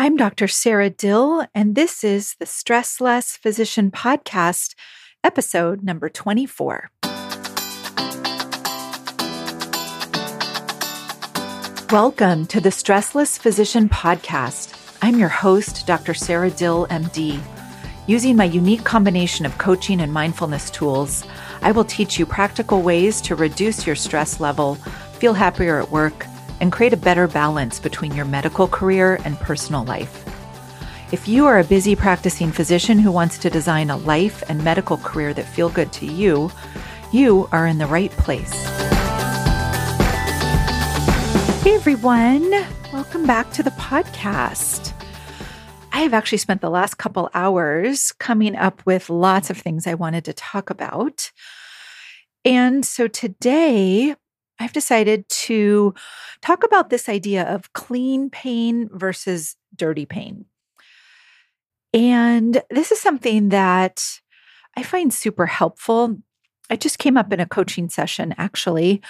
I'm Dr. Sara Dill, and this is the Stress Less Physician Podcast, episode number 24. Welcome to the Stressless Physician Podcast. I'm your host, Dr. Sara Dill, MD. Using my unique combination of coaching and mindfulness tools, I will teach you practical ways to reduce your stress level, feel happier at work, and create a better balance between your medical career and personal life. If you are a busy practicing physician who wants to design a life and medical career that feel good to you, you are in the right place. Hey everyone, welcome back to the podcast. I have actually spent the last couple hours coming up with lots of things I wanted to talk about. And so today I've decided to talk about this idea of clean pain versus dirty pain. And this is something that I find super helpful. I just came up in a coaching session actually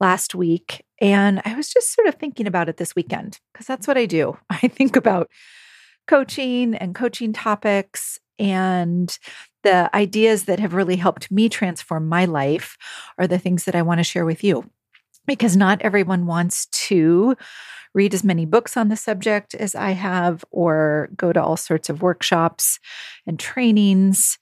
last week, and I was just sort of thinking about it this weekend because that's what I do. I think about coaching and coaching topics and the ideas that have really helped me transform my life are the things that I want to share with you because not everyone wants to read as many books on the subject as I have, or go to all sorts of workshops and trainings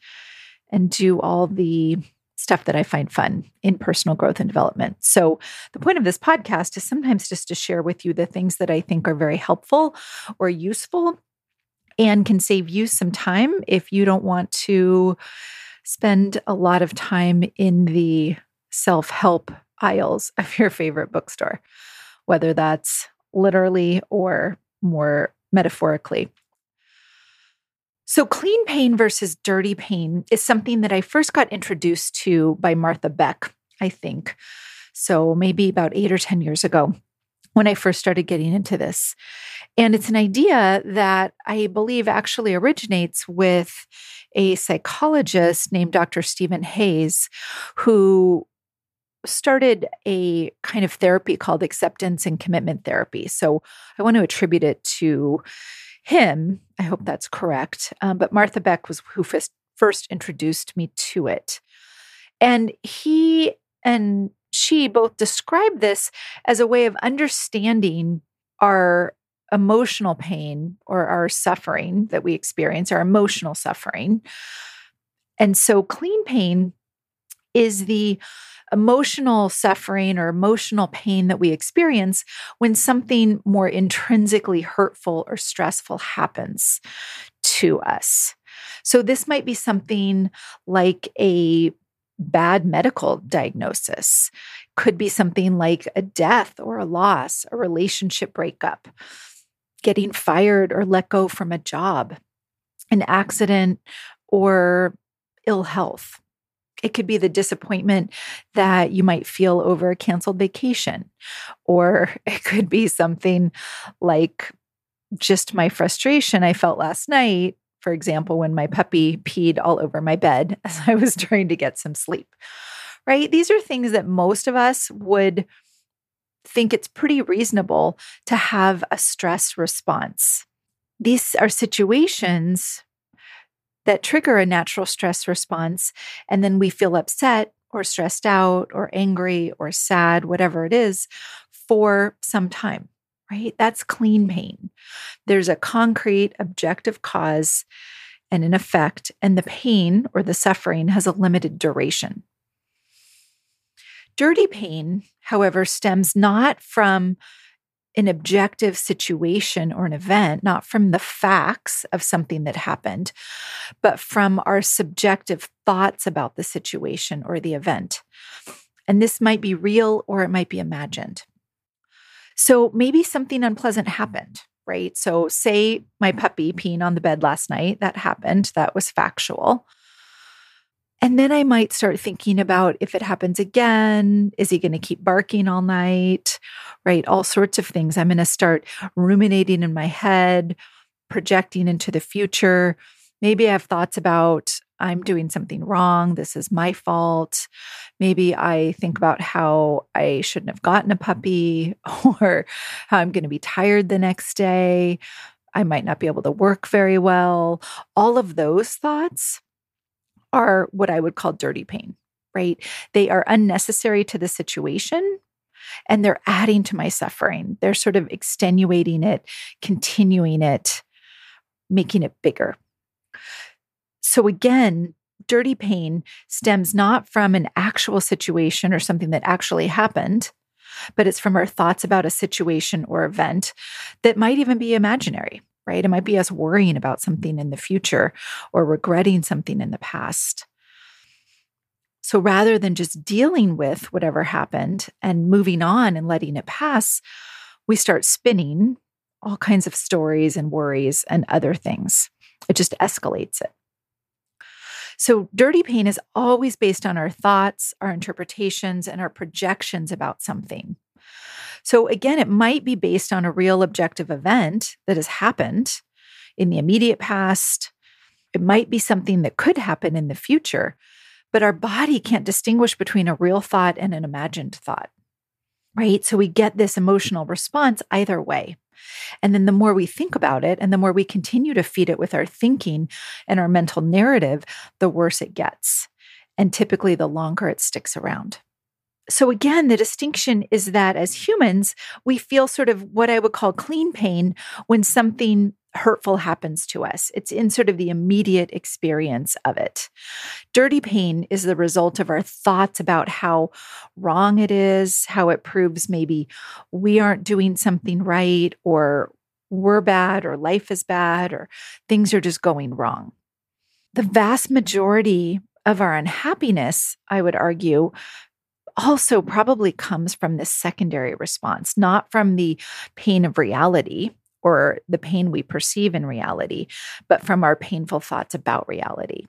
and do all the stuff that I find fun in personal growth and development. So, the point of this podcast is sometimes just to share with you the things that I think are very helpful or useful and can save you some time if you don't want to spend a lot of time in the self help aisles of your favorite bookstore, whether that's literally or more metaphorically. So, clean pain versus dirty pain is something that I first got introduced to by Martha Beck, I think. So, maybe about eight or 10 years ago when I first started getting into this. And it's an idea that I believe actually originates with a psychologist named Dr. Steven Hayes, who started a kind of therapy called acceptance and commitment therapy. So I want to attribute it to him. I hope that's correct. Um, but Martha Beck was who first, first introduced me to it. And he and she both describe this as a way of understanding our emotional pain or our suffering that we experience, our emotional suffering. And so, clean pain is the emotional suffering or emotional pain that we experience when something more intrinsically hurtful or stressful happens to us. So, this might be something like a bad medical diagnosis, could be something like a death or a loss, a relationship breakup, getting fired or let go from a job, an accident, or ill health. It could be the disappointment that you might feel over a canceled vacation, or it could be something like just my frustration I felt last night, for example, when my puppy peed all over my bed as I was trying to get some sleep. Right? These are things that most of us would think it's pretty reasonable to have a stress response. These are situations that trigger a natural stress response. And then we feel upset or stressed out or angry or sad, whatever it is, for some time, right? That's clean pain. There's a concrete, objective cause and an effect, and the pain or the suffering has a limited duration. Dirty pain, however, stems not from an objective situation or an event, not from the facts of something that happened, but from our subjective thoughts about the situation or the event. And this might be real or it might be imagined. So maybe something unpleasant happened, right? So, say my puppy peeing on the bed last night, that happened, that was factual. And then I might start thinking about if it happens again, is he going to keep barking all night? Right? All sorts of things. I'm going to start ruminating in my head, projecting into the future. Maybe I have thoughts about I'm doing something wrong. This is my fault. Maybe I think about how I shouldn't have gotten a puppy or how I'm going to be tired the next day. I might not be able to work very well. All of those thoughts are what I would call dirty pain, right? They are unnecessary to the situation and they're adding to my suffering. They're sort of extenuating it, continuing it, making it bigger. So, again, dirty pain stems not from an actual situation or something that actually happened, but it's from our thoughts about a situation or event that might even be imaginary, right? It might be us worrying about something in the future or regretting something in the past. So rather than just dealing with whatever happened and moving on and letting it pass, we start spinning all kinds of stories and worries and other things. It just escalates it. So, dirty pain is always based on our thoughts, our interpretations, and our projections about something. So, again, it might be based on a real objective event that has happened in the immediate past. It might be something that could happen in the future, but our body can't distinguish between a real thought and an imagined thought, right? So we get this emotional response either way. And then the more we think about it and the more we continue to feed it with our thinking and our mental narrative, the worse it gets. And typically, the longer it sticks around. So, again, the distinction is that as humans, we feel sort of what I would call clean pain when something hurtful happens to us. It's in sort of the immediate experience of it. Dirty pain is the result of our thoughts about how wrong it is, how it proves maybe we aren't doing something right, or we're bad, or life is bad, or things are just going wrong. The vast majority of our unhappiness, I would argue, also probably comes from this secondary response, not from the pain of reality or the pain we perceive in reality, but from our painful thoughts about reality.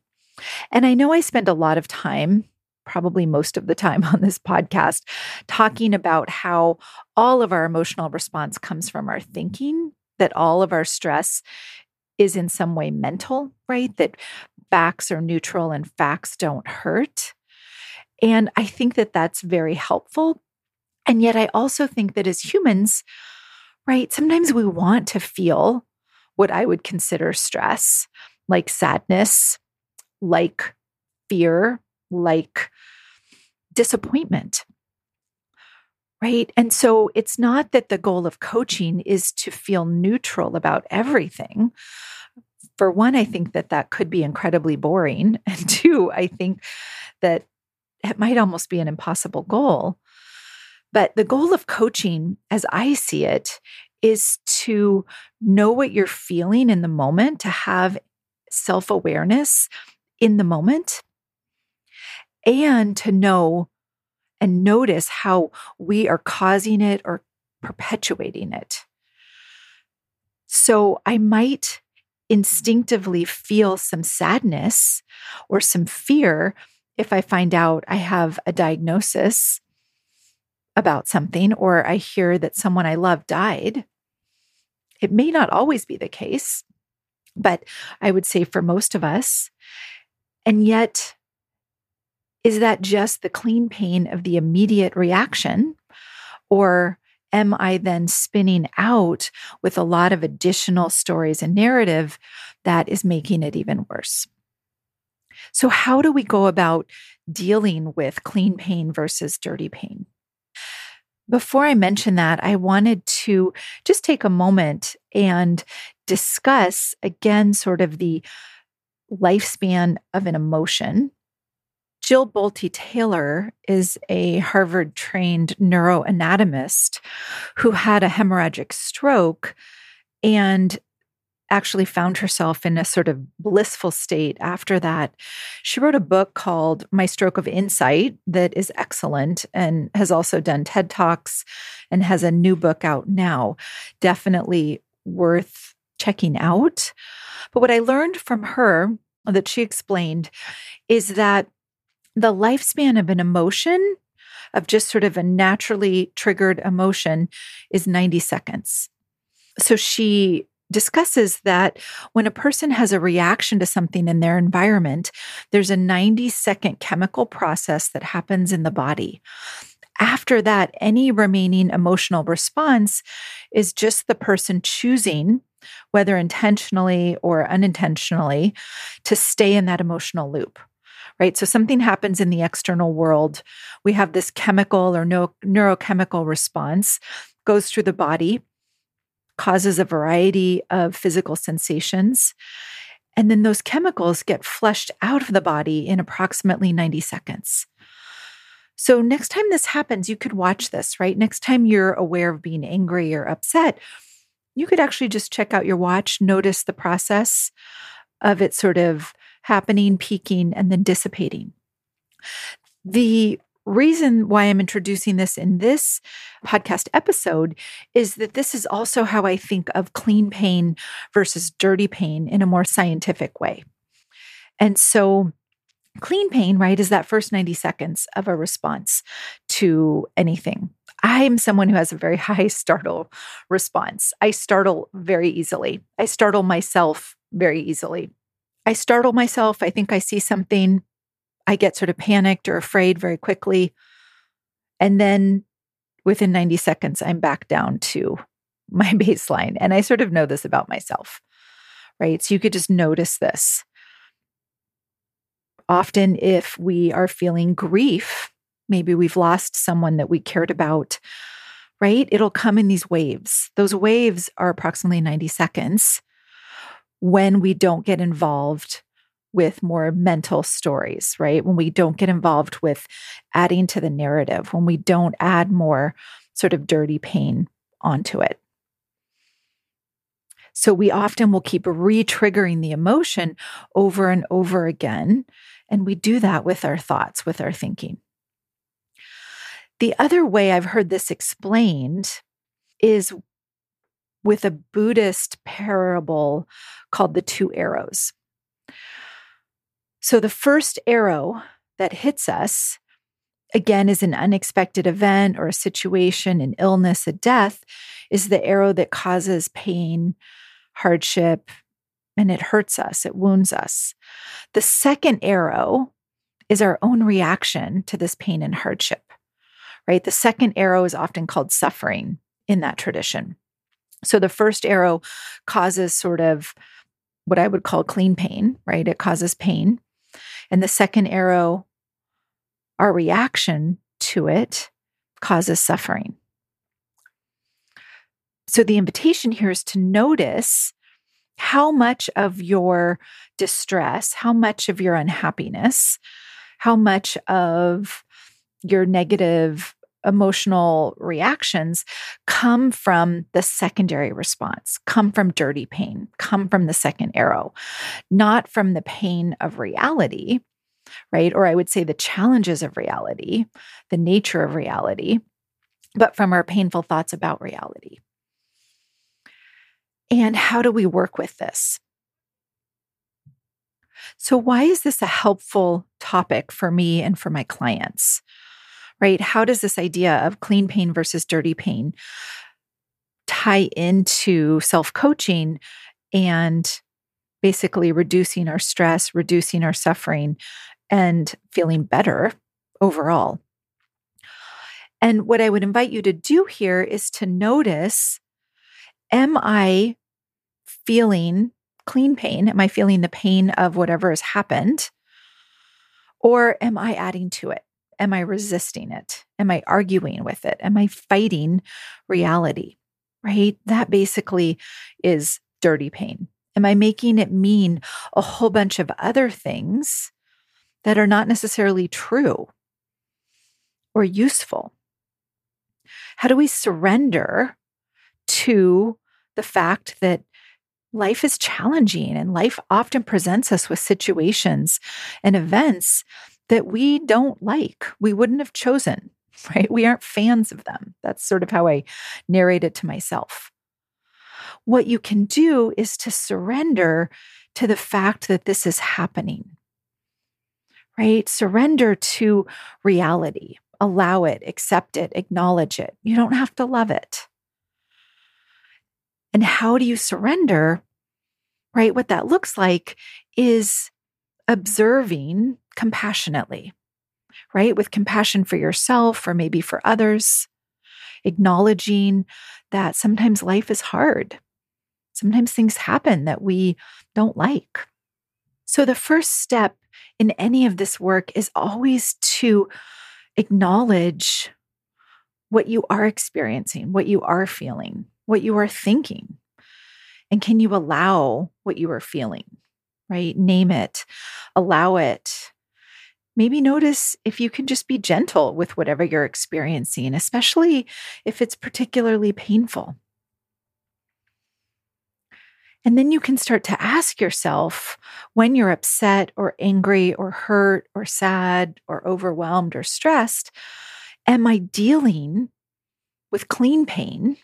And I know I spend a lot of time, probably most of the time on this podcast, talking about how all of our emotional response comes from our thinking, that all of our stress is in some way mental, right? That facts are neutral and facts don't hurt. And I think that that's very helpful. And yet, I also think that as humans, right? Sometimes we want to feel what I would consider stress, like sadness, like fear, like disappointment. Right. And so it's not that the goal of coaching is to feel neutral about everything. For one, I think that that could be incredibly boring. And two, I think that it might almost be an impossible goal. But the goal of coaching, as I see it, is to know what you're feeling in the moment, to have self awareness in the moment, and to know and notice how we are causing it or perpetuating it. So I might instinctively feel some sadness or some fear if I find out I have a diagnosis about something or I hear that someone I love died. It may not always be the case, but I would say for most of us. And yet, is that just the clean pain of the immediate reaction? Or am I then spinning out with a lot of additional stories and narrative that is making it even worse? So, how do we go about dealing with clean pain versus dirty pain? Before I mention that, I wanted to just take a moment and discuss again sort of the lifespan of an emotion. Jill Bolte Taylor is a Harvard trained neuroanatomist who had a hemorrhagic stroke and actually found herself in a sort of blissful state after that. She wrote a book called My Stroke of Insight that is excellent and has also done TED Talks and has a new book out now. Definitely worth checking out. But what I learned from her that she explained is that the lifespan of an emotion, of just sort of a naturally triggered emotion, is 90 seconds. So she discusses that when a person has a reaction to something in their environment, there's a 90 second chemical process that happens in the body. After that, any remaining emotional response is just the person choosing whether intentionally or unintentionally, to stay in that emotional loop. Right. So something happens in the external world. We have this chemical or no, neurochemical response, goes through the body, causes a variety of physical sensations. And then those chemicals get flushed out of the body in approximately 90 seconds. So, next time this happens, you could watch this, right? Next time you're aware of being angry or upset, you could actually just check out your watch, notice the process of it sort of happening, peaking, and then dissipating. The reason why I'm introducing this in this podcast episode is that this is also how I think of clean pain versus dirty pain in a more scientific way. And so, Clean pain, right, is that first 90 seconds of a response to anything. I am someone who has a very high startle response. I startle very easily. I startle myself very easily. I startle myself. I think I see something. I get sort of panicked or afraid very quickly. And then within 90 seconds, I'm back down to my baseline. And I sort of know this about myself, right? So you could just notice this. Often, if we are feeling grief, maybe we've lost someone that we cared about, right? It'll come in these waves. Those waves are approximately 90 seconds when we don't get involved with more mental stories, right? When we don't get involved with adding to the narrative, when we don't add more sort of dirty pain onto it. So we often will keep re triggering the emotion over and over again and we do that with our thoughts, with our thinking. The other way I've heard this explained is with a Buddhist parable called the two arrows. So the first arrow that hits us, again, is an unexpected event or a situation, an illness, a death, is the arrow that causes pain, hardship, and it hurts us, it wounds us. The second arrow is our own reaction to this pain and hardship, right? The second arrow is often called suffering in that tradition. So the first arrow causes sort of what I would call clean pain, right? It causes pain. And the second arrow, our reaction to it, causes suffering. So the invitation here is to notice how much of your distress, how much of your unhappiness, how much of your negative emotional reactions come from the secondary response, come from dirty pain, come from the second arrow, not from the pain of reality, right? Or I would say the challenges of reality, the nature of reality, but from our painful thoughts about reality. And how do we work with this? So, why is this a helpful topic for me and for my clients? Right? How does this idea of clean pain versus dirty pain tie into self coaching and basically reducing our stress, reducing our suffering, and feeling better overall? And what I would invite you to do here is to notice Am I feeling clean pain? Am I feeling the pain of whatever has happened? Or am I adding to it? Am I resisting it? Am I arguing with it? Am I fighting reality? Right? That basically is dirty pain. Am I making it mean a whole bunch of other things that are not necessarily true or useful? How do we surrender to the fact that life is challenging and life often presents us with situations and events that we don't like, we wouldn't have chosen, right? We aren't fans of them. That's sort of how I narrate it to myself. What you can do is to surrender to the fact that this is happening, right? Surrender to reality, allow it, accept it, acknowledge it. You don't have to love it. And how do you surrender? Right? What that looks like is observing compassionately, right? With compassion for yourself or maybe for others, acknowledging that sometimes life is hard, Sometimes things happen that we don't like. So, the first step in any of this work is always to acknowledge what you are experiencing, what you are feeling, what you are thinking. And can you allow what you are feeling, right? Name it, allow it. Maybe notice if you can just be gentle with whatever you're experiencing, especially if it's particularly painful. And then you can start to ask yourself when you're upset or angry or hurt or sad or overwhelmed or stressed, am I dealing with clean pain?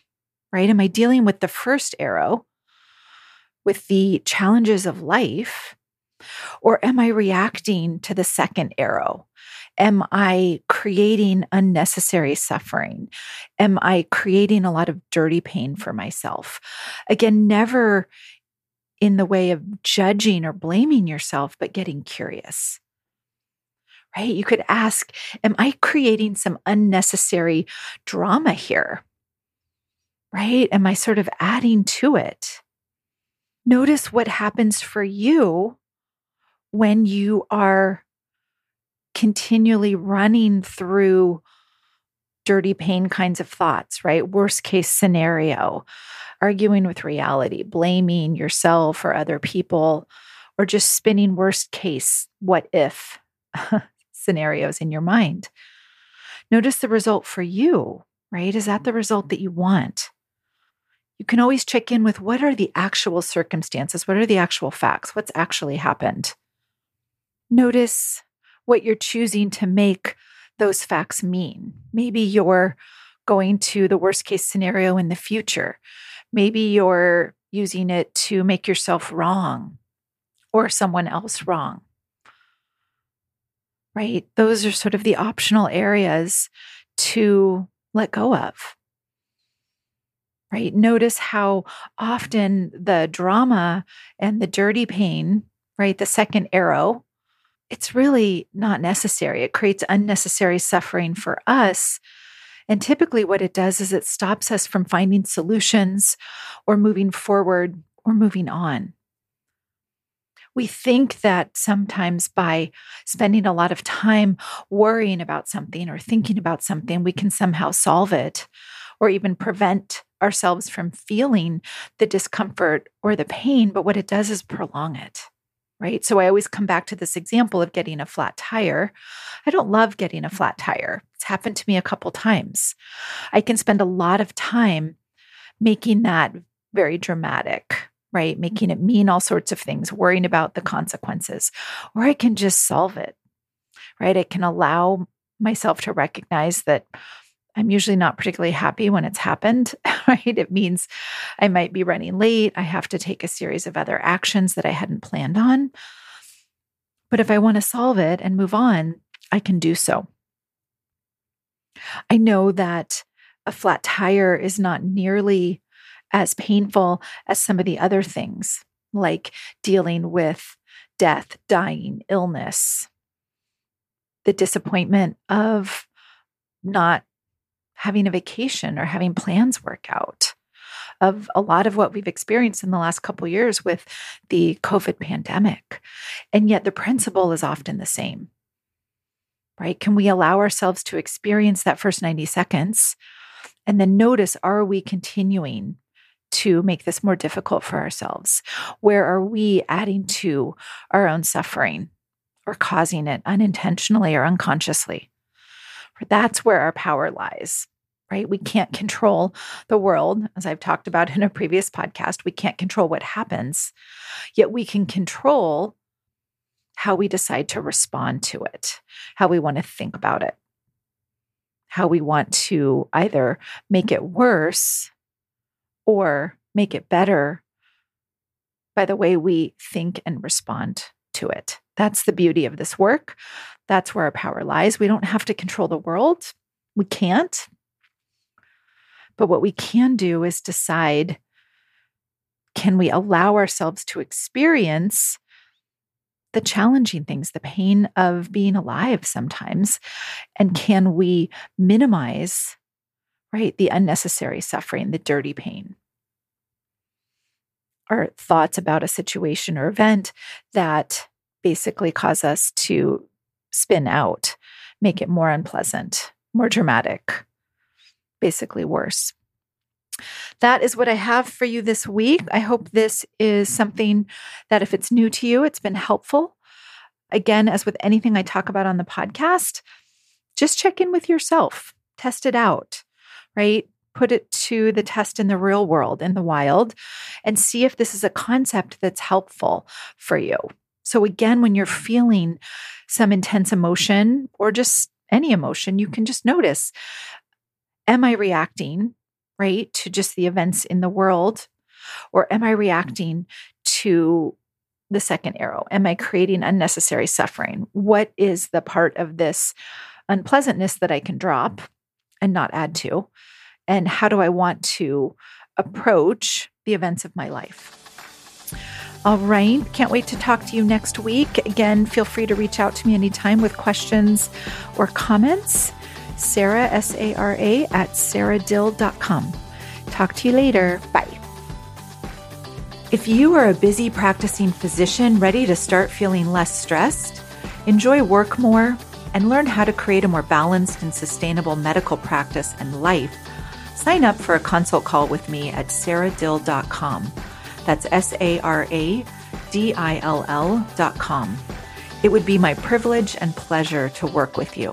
Right? Am I dealing with the first arrow, with the challenges of life? Or am I reacting to the second arrow? Am I creating unnecessary suffering? Am I creating a lot of dirty pain for myself? Again, never in the way of judging or blaming yourself, but getting curious. Right? You could ask, Am I creating some unnecessary drama here? Right? Am I sort of adding to it? Notice what happens for you when you are continually running through dirty pain kinds of thoughts, right? Worst case scenario, arguing with reality, blaming yourself or other people, or just spinning worst case, what if scenarios in your mind. Notice the result for you, right? Is that the result that you want? You can always check in with what are the actual circumstances? What are the actual facts? What's actually happened? Notice what you're choosing to make those facts mean. Maybe you're going to the worst case scenario in the future. Maybe you're using it to make yourself wrong or someone else wrong. Right? Those are sort of the optional areas to let go of. Right? Notice how often the drama and the dirty pain, right? The second arrow it's really not necessary. It creates unnecessary suffering for us. And typically, what it does is it stops us from finding solutions or moving forward or moving on. We think that sometimes by spending a lot of time worrying about something or thinking about something, we can somehow solve it or even prevent ourselves from feeling the discomfort or the pain. But what it does is prolong it right? So I always come back to this example of getting a flat tire. I don't love getting a flat tire. It's happened to me a couple times. I can spend a lot of time making that very dramatic, right? Mm-hmm. Making it mean all sorts of things, worrying about the consequences, or I can just solve it, right? I can allow myself to recognize that I'm usually not particularly happy when it's happened, right? It means I might be running late. I have to take a series of other actions that I hadn't planned on. But if I want to solve it and move on, I can do so. I know that a flat tire is not nearly as painful as some of the other things, like dealing with death, dying, illness, the disappointment of not having a vacation or having plans work out of a lot of what we've experienced in the last couple years with the covid pandemic. And yet the principle is often the same right? Can we allow ourselves to experience that first 90 seconds and then notice are we continuing to make this more difficult for ourselves? Where are we adding to our own suffering or causing it unintentionally or unconsciously that's where our power lies, right? We mm-hmm. can't control the world, as I've talked about in a previous podcast. We can't control what happens, yet we can control how we decide to respond to it, how we want to think about it, how we want to either make it worse or make it better by the way we think and respond to it. That's the beauty of this work. That's where our power lies. We don't have to control the world. We can't. But what we can do is decide can we allow ourselves to experience the challenging things, the pain of being alive sometimes? And can we minimize, right, the unnecessary suffering, the dirty pain? our thoughts about a situation or event that basically cause us to spin out, make it more unpleasant, more dramatic, basically worse. That is what I have for you this week. I hope this is something that, if it's new to you, it's been helpful. Again, as with anything I talk about on the podcast, just check in with yourself, test it out, right? Put it to the test in the real world, in the wild, and see if this is a concept that's helpful for you. So, again, when you're feeling some intense emotion or just any emotion, you can just notice Am I reacting, right, to just the events in the world? Or am I mm-hmm. reacting to the second arrow? Am I creating unnecessary suffering? What is the part of this unpleasantness that I can drop and not add to? And how do I want to approach the events of my life? All right. Can't wait to talk to you next week. Again, feel free to reach out to me anytime with questions or comments. Sara, S A R A, at saradill.com. Talk to you later. Bye. If you are a busy practicing physician ready to start feeling less stressed, enjoy work more, and learn how to create a more balanced and sustainable medical practice and life, sign up for a consult call with me at saradill.com. That's S A R A D I L L dot com. It would be my privilege and pleasure to work with you.